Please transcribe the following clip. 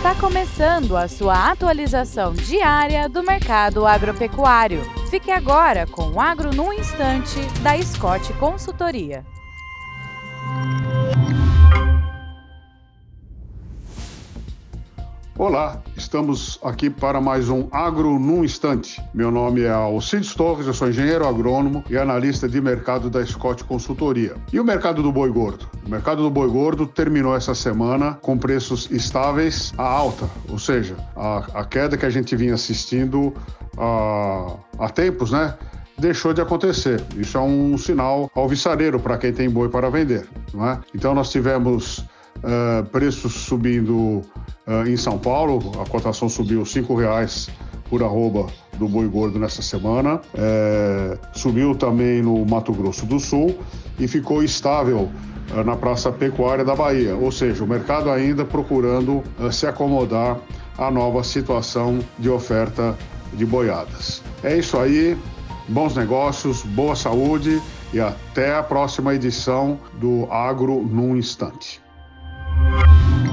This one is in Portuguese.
Está começando a sua atualização diária do mercado agropecuário. Fique agora com o Agro no Instante, da Scott Consultoria. Olá, estamos aqui para mais um Agro num Instante. Meu nome é Alcides Torres, eu sou engenheiro agrônomo e analista de mercado da Scott Consultoria. E o mercado do boi gordo? O mercado do boi gordo terminou essa semana com preços estáveis à alta, ou seja, a, a queda que a gente vinha assistindo há, há tempos, né? deixou de acontecer. Isso é um sinal alvissareiro para quem tem boi para vender. Não é? Então nós tivemos uh, preços subindo uh, em São Paulo, a cotação subiu R$ reais por arroba do boi gordo nessa semana, é, subiu também no Mato Grosso do Sul e ficou estável uh, na Praça Pecuária da Bahia, ou seja, o mercado ainda procurando se acomodar à nova situação de oferta de boiadas. É isso aí, bons negócios, boa saúde e até a próxima edição do Agro num Instante. Thank you.